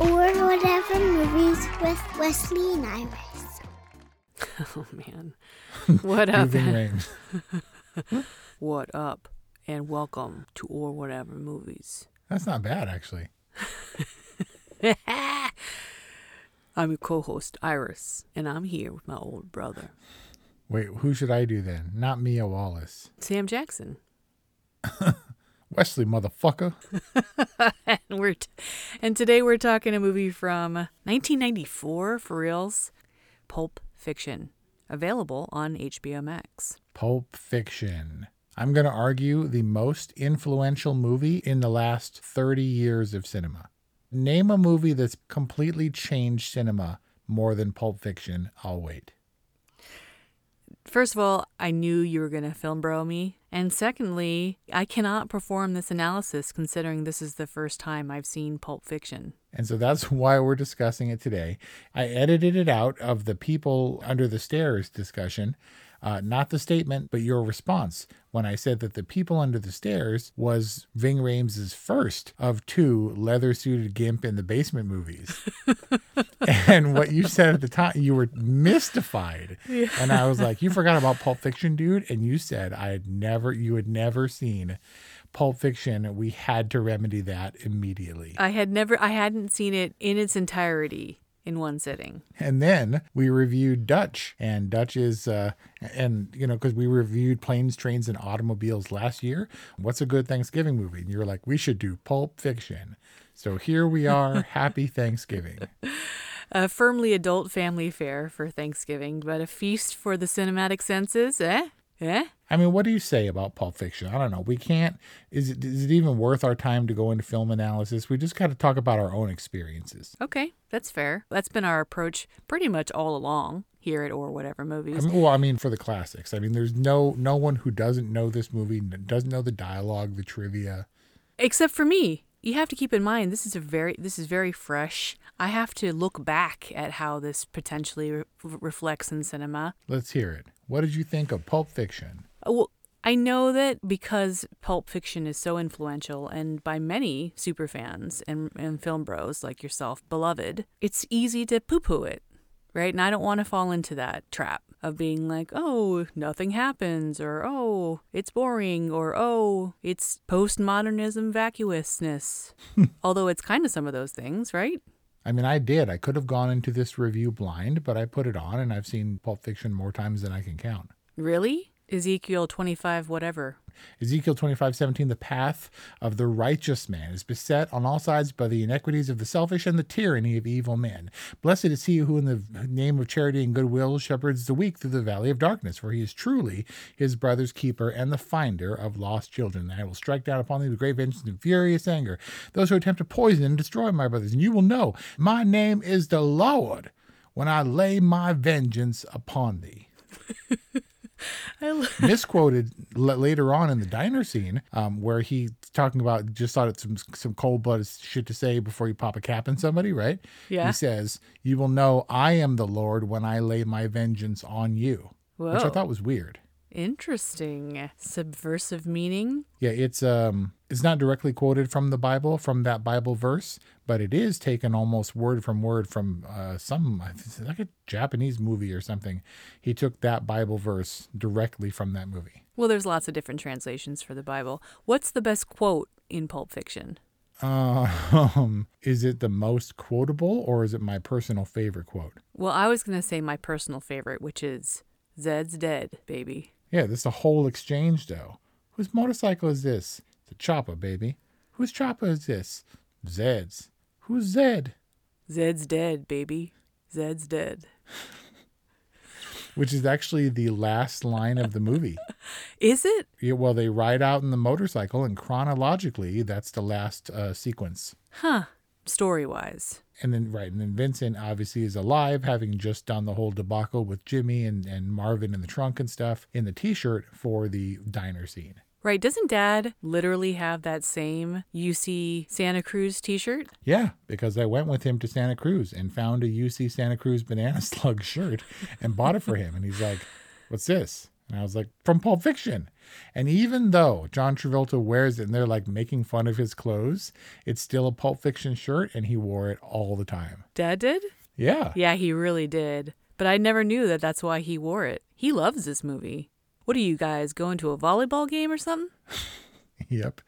Or whatever movies with Wesley and Iris. Oh man. What up? Moving Rain. what up? And welcome to Or Whatever Movies. That's not bad, actually. I'm your co-host Iris, and I'm here with my old brother Wait, who should I do then? Not Mia Wallace. Sam Jackson. Wesley, motherfucker. and we're t- and today we're talking a movie from 1994 for reals, Pulp Fiction, available on HBO Max. Pulp Fiction. I'm going to argue the most influential movie in the last 30 years of cinema. Name a movie that's completely changed cinema more than Pulp Fiction. I'll wait. First of all, I knew you were going to film bro me. And secondly, I cannot perform this analysis considering this is the first time I've seen Pulp Fiction. And so that's why we're discussing it today. I edited it out of the people under the stairs discussion, uh, not the statement, but your response when I said that the people under the stairs was Ving Rhames' first of two leather suited gimp in the basement movies. and what you said at the time, you were mystified. And I was like, You forgot about Pulp Fiction, dude. And you said I had never, you had never seen Pulp Fiction. We had to remedy that immediately. I had never, I hadn't seen it in its entirety in one sitting. And then we reviewed Dutch, and Dutch is, uh, and you know, because we reviewed Planes, Trains, and Automobiles last year. What's a good Thanksgiving movie? And you're like, we should do Pulp Fiction. So here we are. Happy Thanksgiving. A firmly adult family fare for Thanksgiving, but a feast for the cinematic senses, eh? Eh? I mean, what do you say about Pulp Fiction? I don't know. We can't. Is it is it even worth our time to go into film analysis? We just got to talk about our own experiences. Okay, that's fair. That's been our approach pretty much all along here at Or Whatever I Movies. mean, well, I mean, for the classics. I mean, there's no no one who doesn't know this movie, doesn't know the dialogue, the trivia. Except for me. You have to keep in mind this is a very this is very fresh. I have to look back at how this potentially re- reflects in cinema. Let's hear it. What did you think of Pulp Fiction? Uh, Well, I know that because Pulp Fiction is so influential and by many superfans and, and film bros like yourself beloved, it's easy to poo poo it, right? And I don't want to fall into that trap of being like, oh, nothing happens, or oh, it's boring, or oh, it's postmodernism vacuousness. Although it's kind of some of those things, right? I mean, I did. I could have gone into this review blind, but I put it on, and I've seen Pulp Fiction more times than I can count. Really? Ezekiel 25, whatever. Ezekiel 25:17 the path of the righteous man is beset on all sides by the iniquities of the selfish and the tyranny of evil men. Blessed is he who in the name of charity and goodwill shepherds the weak through the valley of darkness, for he is truly his brother's keeper and the finder of lost children. I will strike down upon thee with great vengeance and furious anger those who attempt to poison and destroy my brothers. And you will know my name is the Lord when I lay my vengeance upon thee misquoted l- later on in the diner scene, um, where he's talking about just thought it's some some cold blooded shit to say before you pop a cap in somebody, right? Yeah. He says, "You will know I am the Lord when I lay my vengeance on you," which I thought was weird. Interesting. Subversive meaning? Yeah, it's um, it's not directly quoted from the Bible from that Bible verse, but it is taken almost word from word from uh, some I think it's like a Japanese movie or something. He took that Bible verse directly from that movie. Well, there's lots of different translations for the Bible. What's the best quote in Pulp Fiction? Um, is it the most quotable or is it my personal favorite quote? Well, I was going to say my personal favorite, which is Zed's dead, baby. Yeah, this is a whole exchange though. Whose motorcycle is this? A chopper, baby. Whose chopper is this? Zed's. Who's Zed? Zed's dead, baby. Zed's dead. Which is actually the last line of the movie. Is it? Yeah, well, they ride out in the motorcycle, and chronologically, that's the last uh, sequence. Huh. Story wise. And then right, and then Vincent obviously is alive, having just done the whole debacle with Jimmy and, and Marvin in the trunk and stuff in the t-shirt for the diner scene. Right. Doesn't dad literally have that same UC Santa Cruz t shirt? Yeah, because I went with him to Santa Cruz and found a UC Santa Cruz banana slug shirt and bought it for him. And he's like, What's this? And I was like, From Pulp Fiction. And even though John Travolta wears it and they're like making fun of his clothes, it's still a Pulp Fiction shirt and he wore it all the time. Dad did? Yeah. Yeah, he really did. But I never knew that that's why he wore it. He loves this movie. What are you guys going to a volleyball game or something? Yep.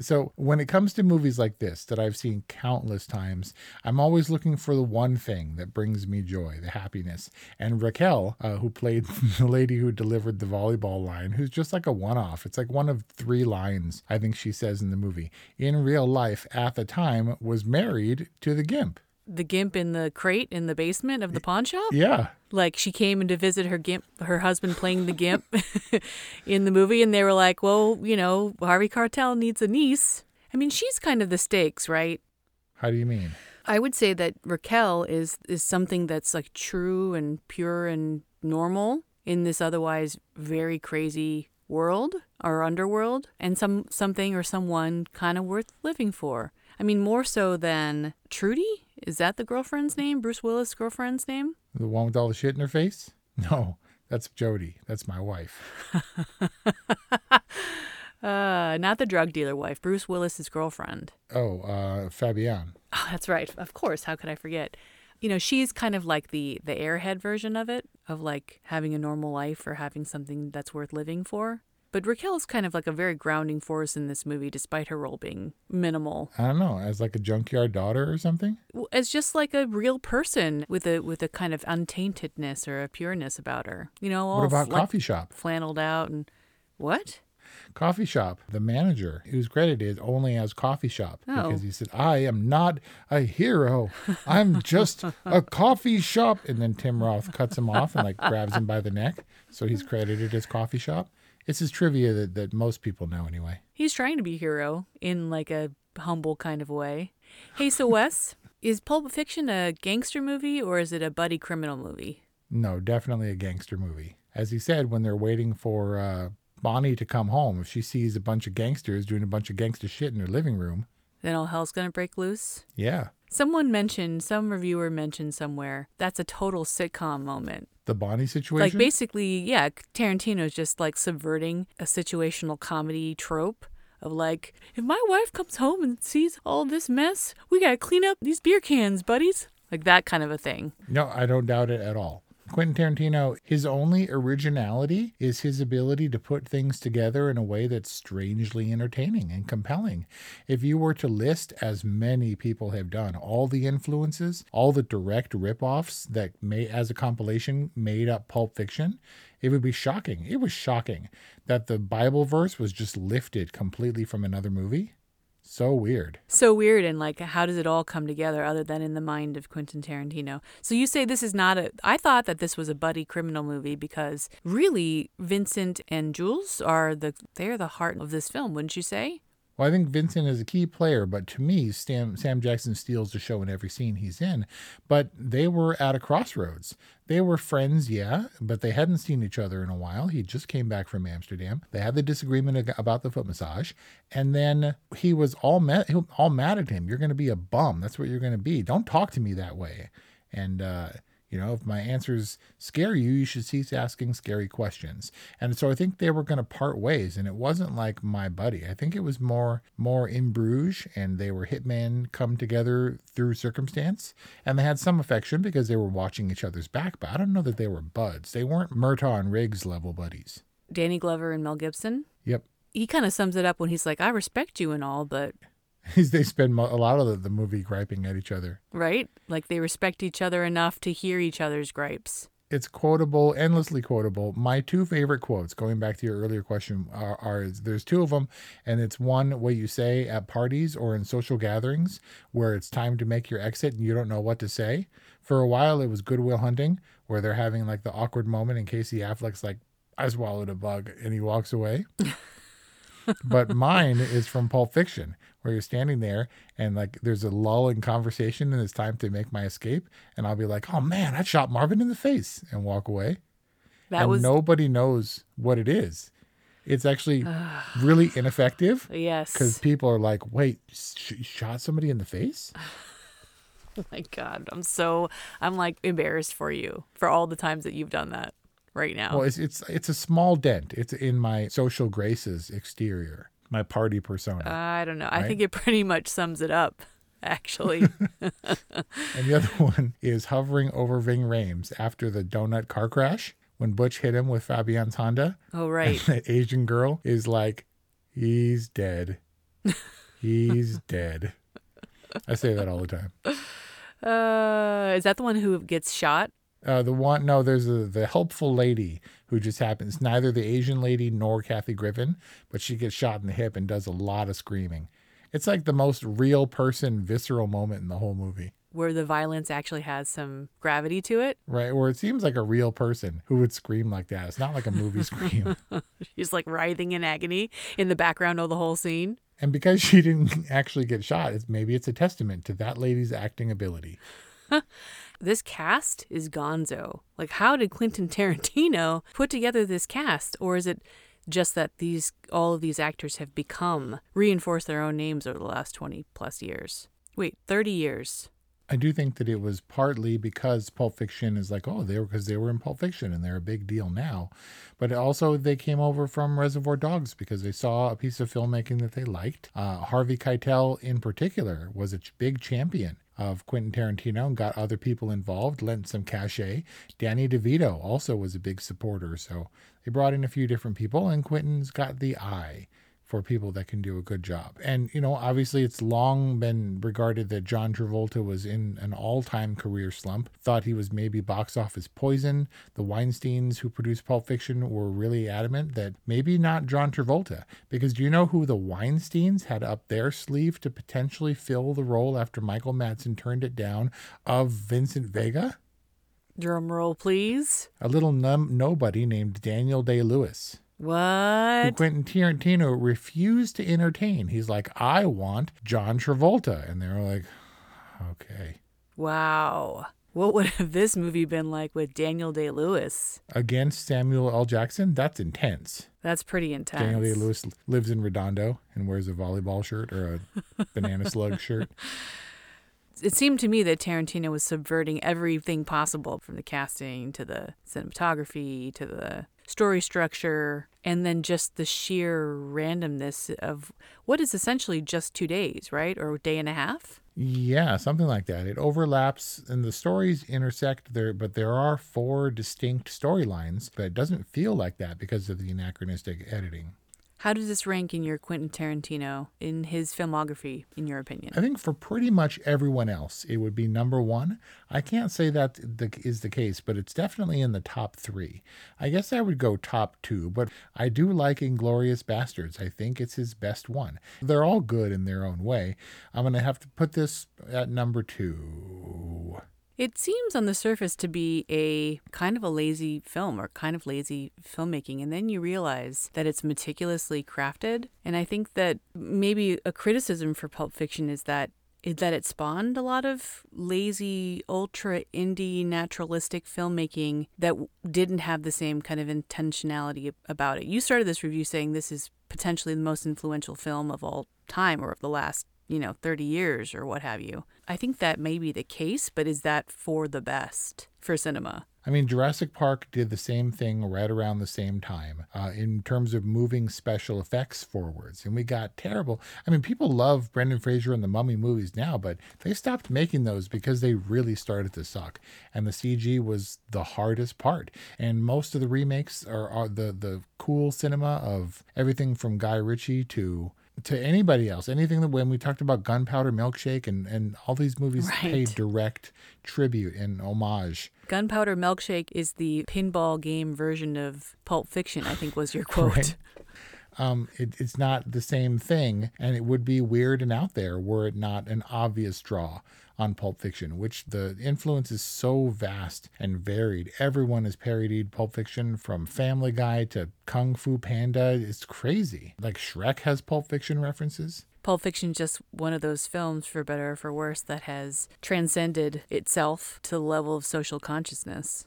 So when it comes to movies like this that I've seen countless times, I'm always looking for the one thing that brings me joy, the happiness. And Raquel, uh, who played the lady who delivered the volleyball line, who's just like a one off, it's like one of three lines I think she says in the movie, in real life at the time was married to the Gimp. The gimp in the crate in the basement of the pawn shop? Yeah. Like she came in to visit her gimp, her husband playing the gimp in the movie, and they were like, "Well, you know, Harvey Keitel needs a niece." I mean, she's kind of the stakes, right? How do you mean? I would say that Raquel is is something that's like true and pure and normal in this otherwise very crazy world or underworld, and some something or someone kind of worth living for. I mean, more so than Trudy. Is that the girlfriend's name? Bruce Willis' girlfriend's name? The one with all the shit in her face? No, that's Jody. That's my wife. Uh, not the drug dealer wife, Bruce Willis's girlfriend. Oh, uh, Fabienne. Oh, that's right. Of course. How could I forget? You know, she's kind of like the the airhead version of it, of like having a normal life or having something that's worth living for. But Raquel's kind of like a very grounding force in this movie, despite her role being minimal. I don't know, as like a junkyard daughter or something? As just like a real person with a with a kind of untaintedness or a pureness about her. You know, all What about like, Coffee Shop? flanneled out and what? Coffee Shop, the manager who's credited only as Coffee Shop Oh. because he said, I am not a hero. I'm just a coffee shop. And then Tim Roth cuts him off and like grabs him by the neck. So he's credited as Coffee Shop. It's his trivia that, that most people know anyway. He's trying to be a hero in like a humble kind of way. Hey, so Wes, is Pulp Fiction a gangster movie or is it a buddy criminal movie? No, definitely a gangster movie. As he said, when they're waiting for uh, Bonnie to come home, if she sees a bunch of gangsters doing a bunch of gangster shit in her living room, Then all hell's gonna break loose? yeah, Someone mentioned, some reviewer mentioned somewhere, that's a total sitcom moment. The Bonnie situation. Like basically, yeah, Tarantino's just like subverting a situational comedy trope of like, if my wife comes home and sees all this mess, we gotta clean up these beer cans, buddies. Like that kind of a thing. No, I don't doubt it at all. Quentin Tarantino, his only originality is his ability to put things together in a way that's strangely entertaining and compelling. If you were to list, as many people have done, all the influences, all the direct ripoffs that may, as a compilation, made up Pulp Fiction, it would be shocking. It was shocking that the Bible verse was just lifted completely from another movie. So weird. So weird and like how does it all come together other than in the mind of Quentin Tarantino? So you say this is not a I thought that this was a buddy criminal movie because really Vincent and Jules are the they're the heart of this film, wouldn't you say? Well, I think Vincent is a key player, but to me, Sam, Sam Jackson steals the show in every scene he's in. But they were at a crossroads. They were friends, yeah, but they hadn't seen each other in a while. He just came back from Amsterdam. They had the disagreement about the foot massage, and then he was all mad, all mad at him. You're going to be a bum. That's what you're going to be. Don't talk to me that way. And uh, you know, if my answers scare you, you should cease asking scary questions. And so I think they were going to part ways, and it wasn't like my buddy. I think it was more more in Bruges, and they were hitmen come together through circumstance, and they had some affection because they were watching each other's back. But I don't know that they were buds. They weren't Murtaugh and Riggs level buddies. Danny Glover and Mel Gibson. Yep. He kind of sums it up when he's like, "I respect you and all, but they spend a lot of the, the movie griping at each other. right? Like they respect each other enough to hear each other's gripes." it's quotable, endlessly quotable. My two favorite quotes, going back to your earlier question, are, are there's two of them, and it's one what you say at parties or in social gatherings where it's time to make your exit and you don't know what to say. For a while, it was Good Will Hunting, where they're having like the awkward moment, and Casey Affleck's like, "I swallowed a bug," and he walks away. but mine is from Pulp Fiction, where you're standing there and like there's a lull in conversation and it's time to make my escape, and I'll be like, "Oh man, I shot Marvin in the face," and walk away. That and was nobody knows what it is. It's actually really ineffective yes. because people are like, "Wait, sh- shot somebody in the face?" Oh my God, I'm so I'm like embarrassed for you for all the times that you've done that right now. Well, it's it's it's a small dent. It's in my social graces exterior, my party persona. I don't know. I think it pretty much sums it up, actually. and the other one is hovering over Ving Rhames after the donut car crash when Butch hit him with Fabienne's Honda. oh right. That Asian girl is like, "He's dead. He's dead." I say that all the time. Uh, is that the one who gets shot? Uh, the one, no, there's a, the helpful lady who just happens. Neither the Asian lady nor Kathy Griffin, but she gets shot in the hip and does a lot of screaming. It's like the most real person, visceral moment in the whole movie, Where the violence actually has some gravity to it. right? Where it seems like a real person who would scream like that. It's not like a movie scream. She's like writhing in agony in the background of the whole scene. And because she didn't actually get shot, it's, maybe it's a testament to that lady's acting ability. This cast is gonzo. Like, how did Quentin Tarantino put together this cast? Or is it just that these all of these actors have become reinforced their own names over the last 20 plus years? Wait, 30 years. I do think that it was partly because Pulp Fiction is like, oh, they were because they were in Pulp Fiction and they're a big deal now. But also they came over from Reservoir Dogs because they saw a piece of filmmaking that they liked. Uh, Harvey Keitel, in particular, was a big champion of Quentin Tarantino and got other people involved, lent some cachet. Danny DeVito also was a big supporter. So they brought in a few different people, and Quentin's got the eye for people that can do a good job. And, you know, obviously it's long been regarded that John Travolta was in an all time career slump. Thought he was maybe box office poison. The Weinsteins who produced Pulp Fiction were really adamant that maybe not John Travolta. Because do you know who the Weinsteins had up their sleeve to potentially fill the role after Michael Madsen turned it down of Vincent Vega? Drum roll, please. A little num- nobody named Daniel Day Lewis. What? Quentin Tarantino refused to entertain. He's like, I want John Travolta. And they were like, okay. Wow. What would have this movie been like with Daniel Day Lewis? Against Samuel L. Jackson? That's intense. That's pretty intense. Daniel Day Lewis lives in Redondo and wears a volleyball shirt or a banana slug shirt. it seemed to me that Tarantino was subverting everything possible from the casting to the cinematography to the story structure and then just the sheer randomness of what is essentially just two days, right? Or a day and a half? Yeah, something like that. It overlaps and the stories intersect there, but there are four distinct storylines, but it doesn't feel like that because of the anachronistic editing. How does this rank in your Quentin Tarantino in his filmography, in your opinion? I think for pretty much everyone else, it would be number one. I can't say that the, is the case, but it's definitely in the top three. I guess I would go top two, but I do like Inglourious Basterds. I think it's his best one. They're all good in their own way. I'm going to have to put this at number two. It seems on the surface to be a kind of a lazy film or kind of lazy filmmaking. And then you realize that it's meticulously crafted. And I think that maybe a criticism for Pulp Fiction is that that it spawned a lot of lazy, ultra indie, naturalistic filmmaking that didn't have the same kind of intentionality about it. You started this review saying this is potentially the most influential film of all time or of the last, you know, 30 years or what have you. I think that may be the case, but is that for the best for cinema? I mean, Jurassic Park did the same thing right around the same time uh, in terms of moving special effects forwards. And we got terrible. I mean, people love Brendan Fraser and the Mummy movies now, but they stopped making those because they really started to suck. And the CG was the hardest part. And most of the remakes are, are the, the cool cinema of everything from Guy Ritchie to to anybody else. Anything that when we talked about Gunpowder Milkshake and, and all these movies Right. pay direct tribute and homage Gunpowder Milkshake is the pinball game version of Pulp Fiction, I think was your quote. Right. Um, it, it's not the same thing, and it would be weird and out there were it not an obvious draw on Pulp Fiction, which the influence is so vast and varied. Everyone has parodied Pulp Fiction from Family Guy to Kung Fu Panda. It's crazy. Like Shrek has Pulp Fiction references. Pulp Fiction just one of those films, for better or for worse, that has transcended itself to the level of social consciousness.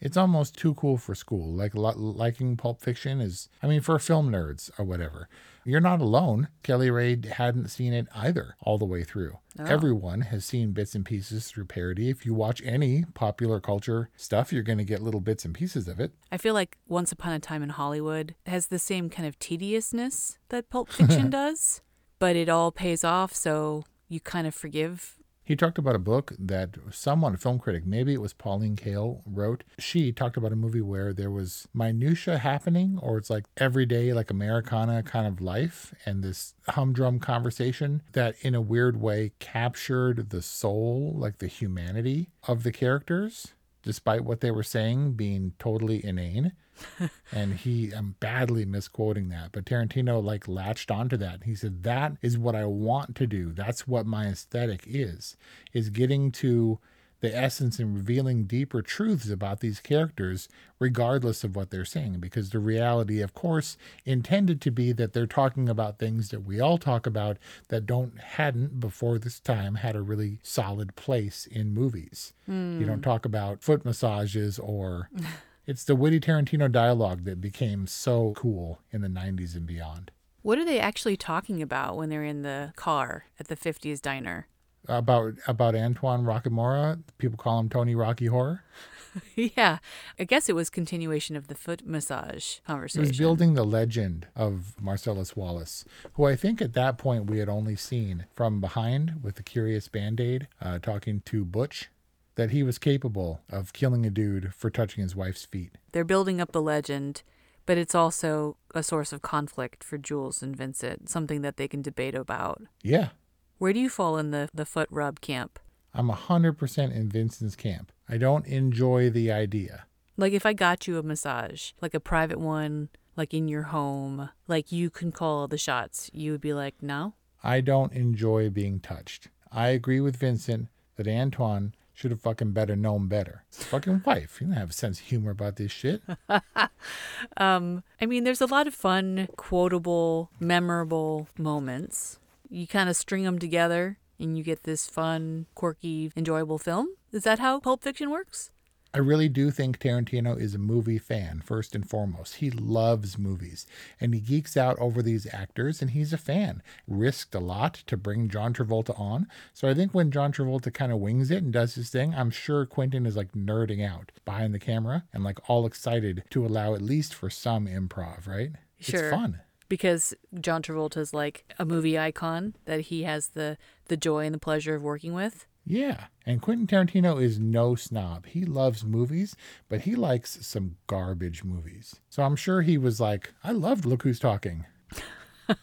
It's almost too cool for school. Like li- liking Pulp Fiction is, I mean, for film nerds or whatever. You're not alone. Kelly Ray hadn't seen it either all the way through. Oh. Everyone has seen bits and pieces through parody. If you watch any popular culture stuff, you're going to get little bits and pieces of it. I feel like Once Upon a Time in Hollywood has the same kind of tediousness that Pulp Fiction does, but it all pays off, so you kind of forgive. He talked about a book that someone, a film critic, maybe it was Pauline Kael, wrote. She talked about a movie where there was minutia happening, or it's like everyday, like Americana kind of life, and this humdrum conversation that, in a weird way, captured the soul, like the humanity of the characters, despite what they were saying being totally inane. and he I'm badly misquoting that, but Tarantino like latched onto that. He said that is what I want to do. That's what my aesthetic is. Is getting to the essence and revealing deeper truths about these characters regardless of what they're saying because the reality of course intended to be that they're talking about things that we all talk about that don't hadn't before this time had a really solid place in movies. You don't hmm. talk about foot massages or it's the witty Tarantino dialogue that became so cool in the 90s and beyond. What are they actually talking about when they're in the car at the 50s diner? About about Antoine Rockamora, people call him Tony Rocky Horror. yeah, I guess it was continuation of the foot massage conversation. was building the legend of Marcellus Wallace, who I think at that point we had only seen from behind with the curious band aid uh, talking to Butch, that he was capable of killing a dude for touching his wife's feet. They're building up the legend, but it's also a source of conflict for Jules and Vincent, something that they can debate about. Yeah, Where do you fall in the, the foot rub camp? I'm 100% in Vincent's camp. I don't enjoy the idea. Like if I got you a massage, like a private one, like in your home, like you can call the shots, you would be like, no? I don't enjoy being touched. I agree with Vincent that Antoine should have fucking better known better. Fucking wife. You didn't have a sense of humor about this shit. Um, I mean, there's a lot of fun, quotable, memorable moments. You kind of string them together and you get this fun, quirky, enjoyable film. Is that how Pulp Fiction works? I really do think Tarantino is a movie fan, first and foremost. He loves movies and he geeks out over these actors and he's a fan. Risked a lot to bring John Travolta on. So I think when John Travolta kind of wings it and does his thing, I'm sure Quentin is like nerding out behind the camera and like all excited to allow at least for some improv, right? Sure. It's fun. Because John Travolta is like a movie icon that he has the, the joy and the pleasure of working with. Yeah. And Quentin Tarantino is no snob. He loves movies, but he likes some garbage movies. So I'm sure he was like, I loved Look Who's Talking.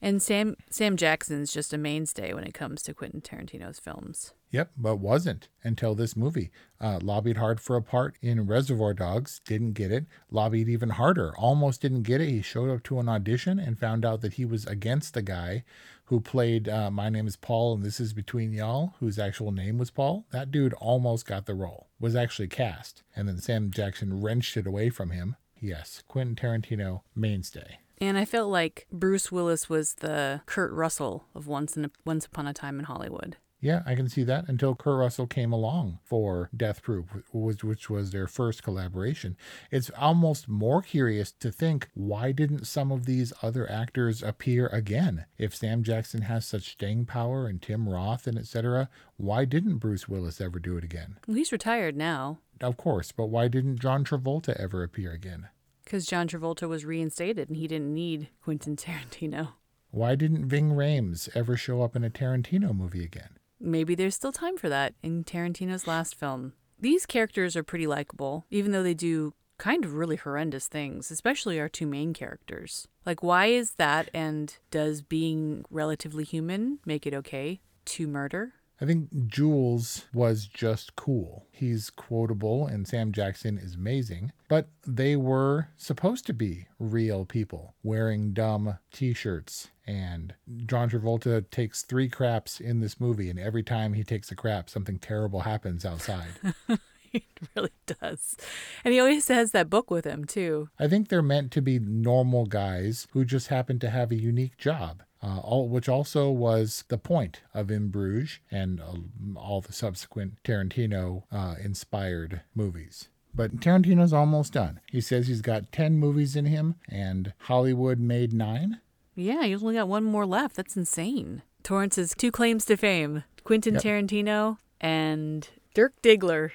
And Sam Sam Jackson's just a mainstay when it comes to Quentin Tarantino's films. Yep, but wasn't until this movie. Uh, lobbied hard for a part in Reservoir Dogs, didn't get it. Lobbied even harder, almost didn't get it. He showed up to an audition and found out that he was against the guy who played uh, My Name is Paul and This Is Between Y'all, whose actual name was Paul. That dude almost got the role, was actually cast. And then Sam Jackson wrenched it away from him. Yes, Quentin Tarantino, mainstay. And I felt like Bruce Willis was the Kurt Russell of Once in a, Once Upon a Time in Hollywood. Yeah, I can see that until Kurt Russell came along for Death Proof, which, which was their first collaboration. It's almost more curious to think why didn't some of these other actors appear again? If Sam Jackson has such staying power and Tim Roth and etc., why didn't Bruce Willis ever do it again? Well, he's retired now Of course, but why didn't John Travolta ever appear again? Because John Travolta was reinstated and he didn't need Quentin Tarantino. Why didn't Ving Rhames ever show up in a Tarantino movie again? Maybe there's still time for that in Tarantino's last film. These characters are pretty likable, even though they do kind of really horrendous things, especially our two main characters. Like, why is that? And does being relatively human make it okay to murder? I think Jules was just cool. He's quotable and Sam Jackson is amazing, but they were supposed to be real people wearing dumb t shirts. And John Travolta takes three craps in this movie, and every time he takes a crap, something terrible happens outside. He really does. And he always has that book with him, too. I think they're meant to be normal guys who just happen to have a unique job. Uh, all, which also was the point of In Bruges and uh, all the subsequent Tarantino uh, inspired movies. But Tarantino's almost done. He says he's got 10 movies in him, and Hollywood made nine. Yeah, he's only got one more left. That's insane. Torrance's two claims to fame Quentin Yep. Tarantino and Dirk Diggler.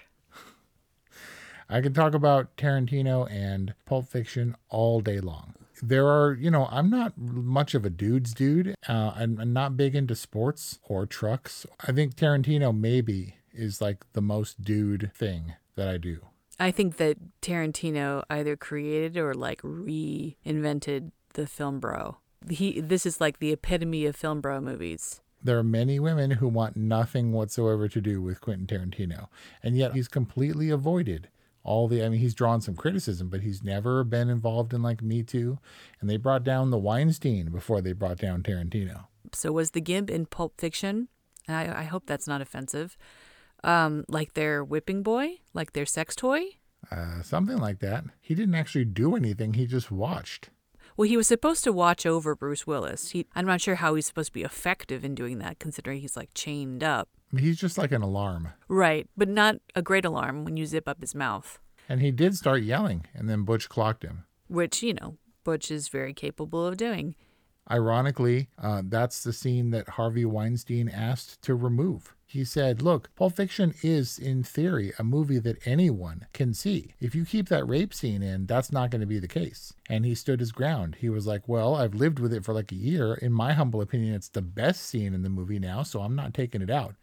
I could talk about Tarantino and Pulp Fiction all day long. There are, you know, I'm not much of a dude's dude. Uh, I'm, I'm not big into sports or trucks. I think Tarantino maybe is like the most dude thing that I do. I think that Tarantino either created or like reinvented the film bro. He this is like the epitome of film bro movies. There are many women who want nothing whatsoever to do with Quentin Tarantino, and yet he's completely avoided all the. I mean, he's drawn some criticism, but he's never been involved in like Me Too, and they brought down the Weinstein before they brought down Tarantino. So was the Gimp in Pulp Fiction? I, I hope that's not offensive. Um, like their whipping boy, like their sex toy. Uh, something like that. He didn't actually do anything. He just watched. Well, he was supposed to watch over Bruce Willis. He, I'm not sure how he's supposed to be effective in doing that, considering he's like chained up. He's just like an alarm. Right, but not a great alarm when you zip up his mouth, And he did start yelling, and then Butch clocked him. which, you know, Butch is very capable of doing. Ironically, uh, that's the scene that Harvey Weinstein asked to remove. He said, Look, Pulp Fiction is, in theory, a movie that anyone can see. If you keep that rape scene in, that's not going to be the case. And he stood his ground. He was like, Well, I've lived with it for like a year. In my humble opinion, it's the best scene in the movie now, so I'm not taking it out.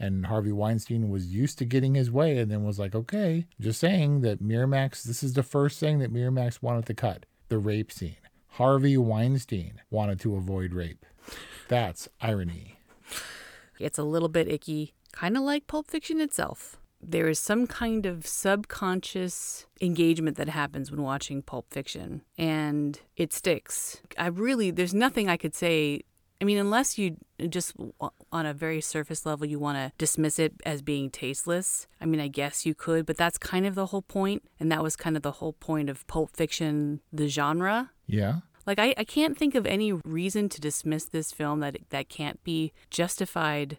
And Harvey Weinstein was used to getting his way and then was like, okay, just saying that Miramax, this is the first thing that Miramax wanted to cut the rape scene. Harvey Weinstein wanted to avoid rape. That's irony. It's a little bit icky, kind of like Pulp Fiction itself. There is some kind of subconscious engagement that happens when watching Pulp Fiction, and it sticks. I really, there's nothing I could say. I mean, unless you just on a very surface level, you want to dismiss it as being tasteless. I mean, I guess you could, but that's kind of the whole point, and that was kind of the whole point of Pulp Fiction, the genre. Yeah. Like I, I can't think of any reason to dismiss this film that that can't be justified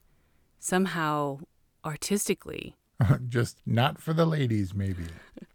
somehow artistically. just not for the ladies, maybe.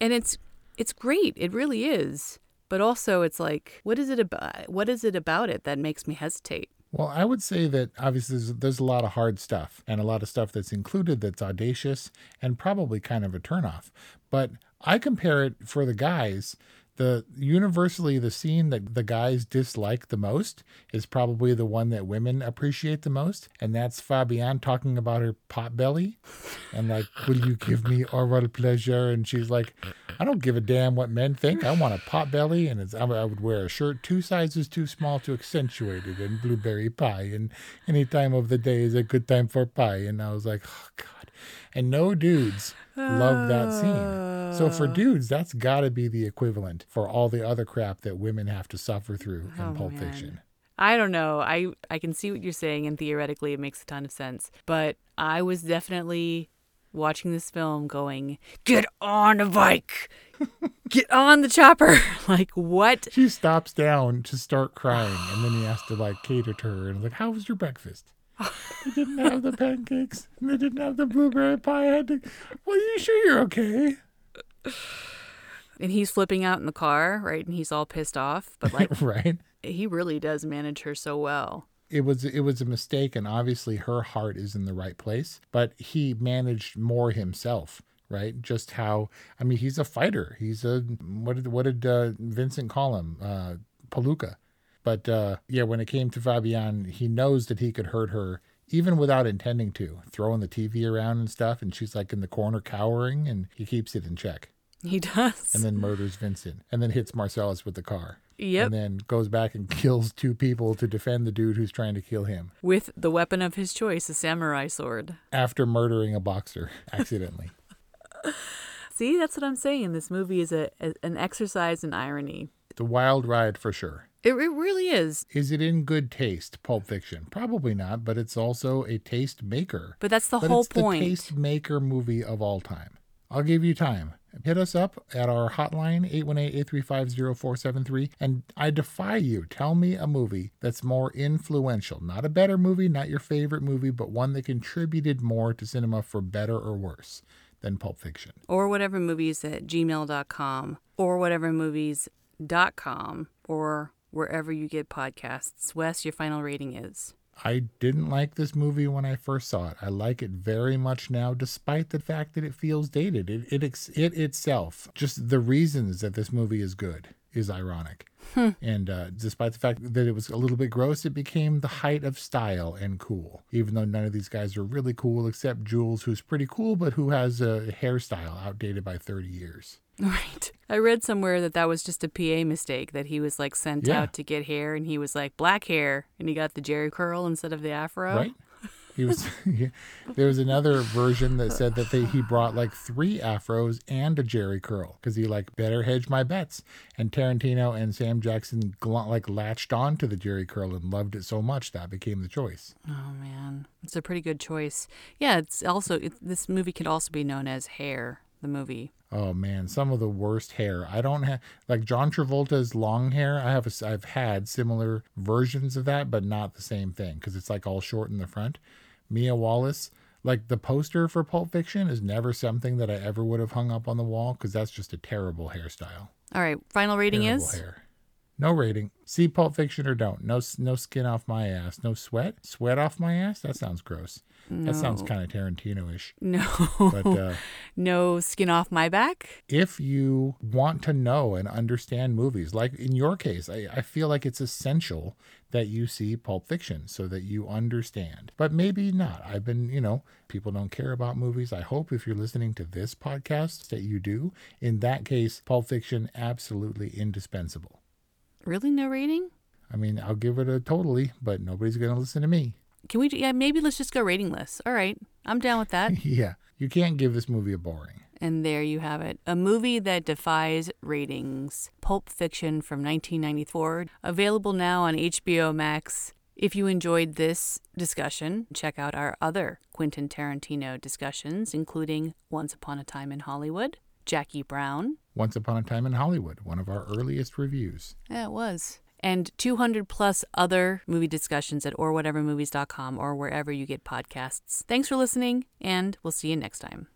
And it's it's great. It really is. But also it's like what is it about what is it about it that makes me hesitate? Well, I would say that obviously there's, there's a lot of hard stuff and a lot of stuff that's included that's audacious and probably kind of a turnoff. But I compare it for the guys. The universally the scene that the guys dislike the most is probably the one that women appreciate the most, and that's Fabienne talking about her pot belly, and like, will you give me oral pleasure? And she's like, I don't give a damn what men think. I want a pot belly, and it's, I would- wear a shirt two sizes too small to accentuate it, and blueberry pie, and any time of the day is a good time for pie. And I was like, oh god. And no dudes love that scene. So for oh. dudes, that's got to be the equivalent for all the other crap that women have to suffer through in Oh, Pulp man. Fiction. I don't know. I I can see what you're saying and theoretically it makes a ton of sense. But I was definitely watching this film going, "Get on a bike. Get on the chopper." like what? She stops down to start crying, and then he has to like cater to her and like, "How was your breakfast?" they didn't have the pancakes. And they didn't have the blueberry pie. I had to. Well, are you sure you're okay? And he's flipping out in the car, right? And he's all pissed off, but like right. he really does manage her so well. It was it was a mistake, and obviously her heart is in the right place. But he managed more himself right? Just how I mean, he's a fighter. He's a what did what did uh, Vincent call him? Uh, Palooka. But uh, yeah, when it came to Fabienne, he knows that he could hurt her even without intending to, throwing the TV around and stuff. And she's like in the corner cowering, and he keeps it in check. He does. And then murders Vincent, and then hits Marcellus with the car. Yep. And then goes back and kills two people to defend the dude who's trying to kill him With the weapon of his choice, a samurai sword. after murdering a boxer accidentally. See, that's what I'm saying. This movie is a, a an exercise in irony. the wild ride for sure. It, it really is. Is it in good taste, Pulp Fiction? Probably not, but it's also a taste maker. But that's the But whole it's point. the taste maker movie of all time. I'll give you time. Hit us up at our hotline, 818-835-0473, and I defy you. Tell me a movie that's more influential. Not a better movie, not your favorite movie, but one that contributed more to cinema for better or worse than Pulp Fiction. or whatever movies at gmail.com or whatever movies.com or wherever you get podcasts. Wes, your final rating is. I didn't like this movie when I first saw it. I like it very much now, despite the fact that it feels dated. It it, it itself, just the reasons that this movie is good, is ironic. And uh, despite the fact that it was a little bit gross, it became the height of style and cool. Even though none of these guys are really cool, except Jules, who's pretty cool, but who has a hairstyle outdated by 30 years. Right. I read somewhere that that was just a PA mistake, that he was like sent Yeah. out to get hair and he was like black hair and he got the Jheri curl instead of the afro. Right? He was. there was another version that said that they, he brought like three afros and a Jheri curl because he like better hedge my bets. And Tarantino and Sam Jackson gl- like latched on to the Jheri curl and loved it so much that became the choice. Oh man, it's a pretty good choice. Yeah, it's also it, this movie could also be known as Hair, the movie. Oh man, some of the worst hair. I don't have like John Travolta's long hair. I have a, I've had similar versions of that, but not the same thing because it's like all short in the front. Mia Wallace, like the poster for Pulp Fiction, is never something that I ever would have hung up on the wall because that's just a terrible hairstyle. All right, final rating Terrible is hair. No rating. See Pulp Fiction or don't. No, no skin off my ass. No sweat. Sweat off my ass. That sounds gross. That sounds kind of Tarantino-ish. no, But uh, no skin off my back. if you want to know and understand movies, like in your case, I, I feel like it's essential that you see Pulp Fiction so that you understand. But maybe not. I've been, you know, people don't care about movies. I hope if you're listening to this podcast that you do. In that case, Pulp Fiction, absolutely indispensable. Really, no rating? I mean, I'll give it a totally, but nobody's going to listen to me. Can we? do- Yeah, maybe let's just go rating lists. All right, I'm down with that. yeah, you can't give this movie a boring. and there you have it, a movie that defies ratings. Pulp Fiction from 1994, available now on HBO Max. If you enjoyed this discussion, check out our other Quentin Tarantino discussions, including Once Upon a Time in Hollywood, Jackie Brown. Once Upon a Time in Hollywood, one of our earliest reviews. Yeah, it was. And 200 plus other movie discussions at orwhatevermovies.com or wherever you get podcasts. Thanks for listening, and we'll see you next time.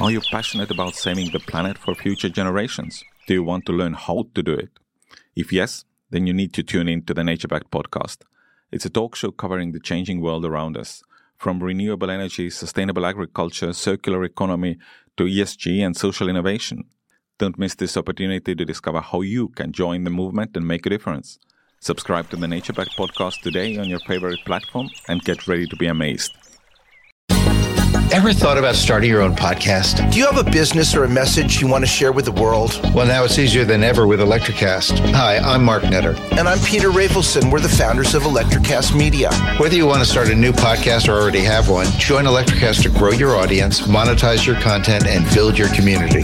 Are you passionate about saving the planet for future generations? Do you want to learn how to do it? If yes, then you need to tune in to the Nature Backed podcast. It's a talk show covering the changing world around us, from renewable energy, sustainable agriculture, circular economy, to ESG and social innovation. Don't miss this opportunity to discover how you can join the movement and make a difference. Subscribe to the Nature Backed podcast today on your favorite platform and get ready to be amazed. Ever thought about starting your own podcast? Do you have a business or a message you want to share with the world? Well, now it's easier than ever with Electricast. Hi, I'm Mark Netter. And I'm Peter Rafelson. We're the founders of Electricast Media. Whether you want to start a new podcast or already have one, join Electricast to grow your audience, monetize your content, and build your community.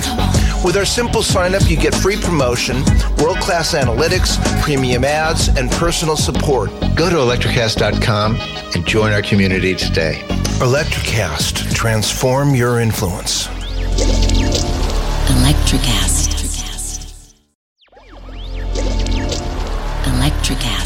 With our simple sign up, you get free promotion, world class analytics, premium ads, and personal support. Go to electricast.com and join our community today. Electricast, transform your influence. Electricast. Electricast.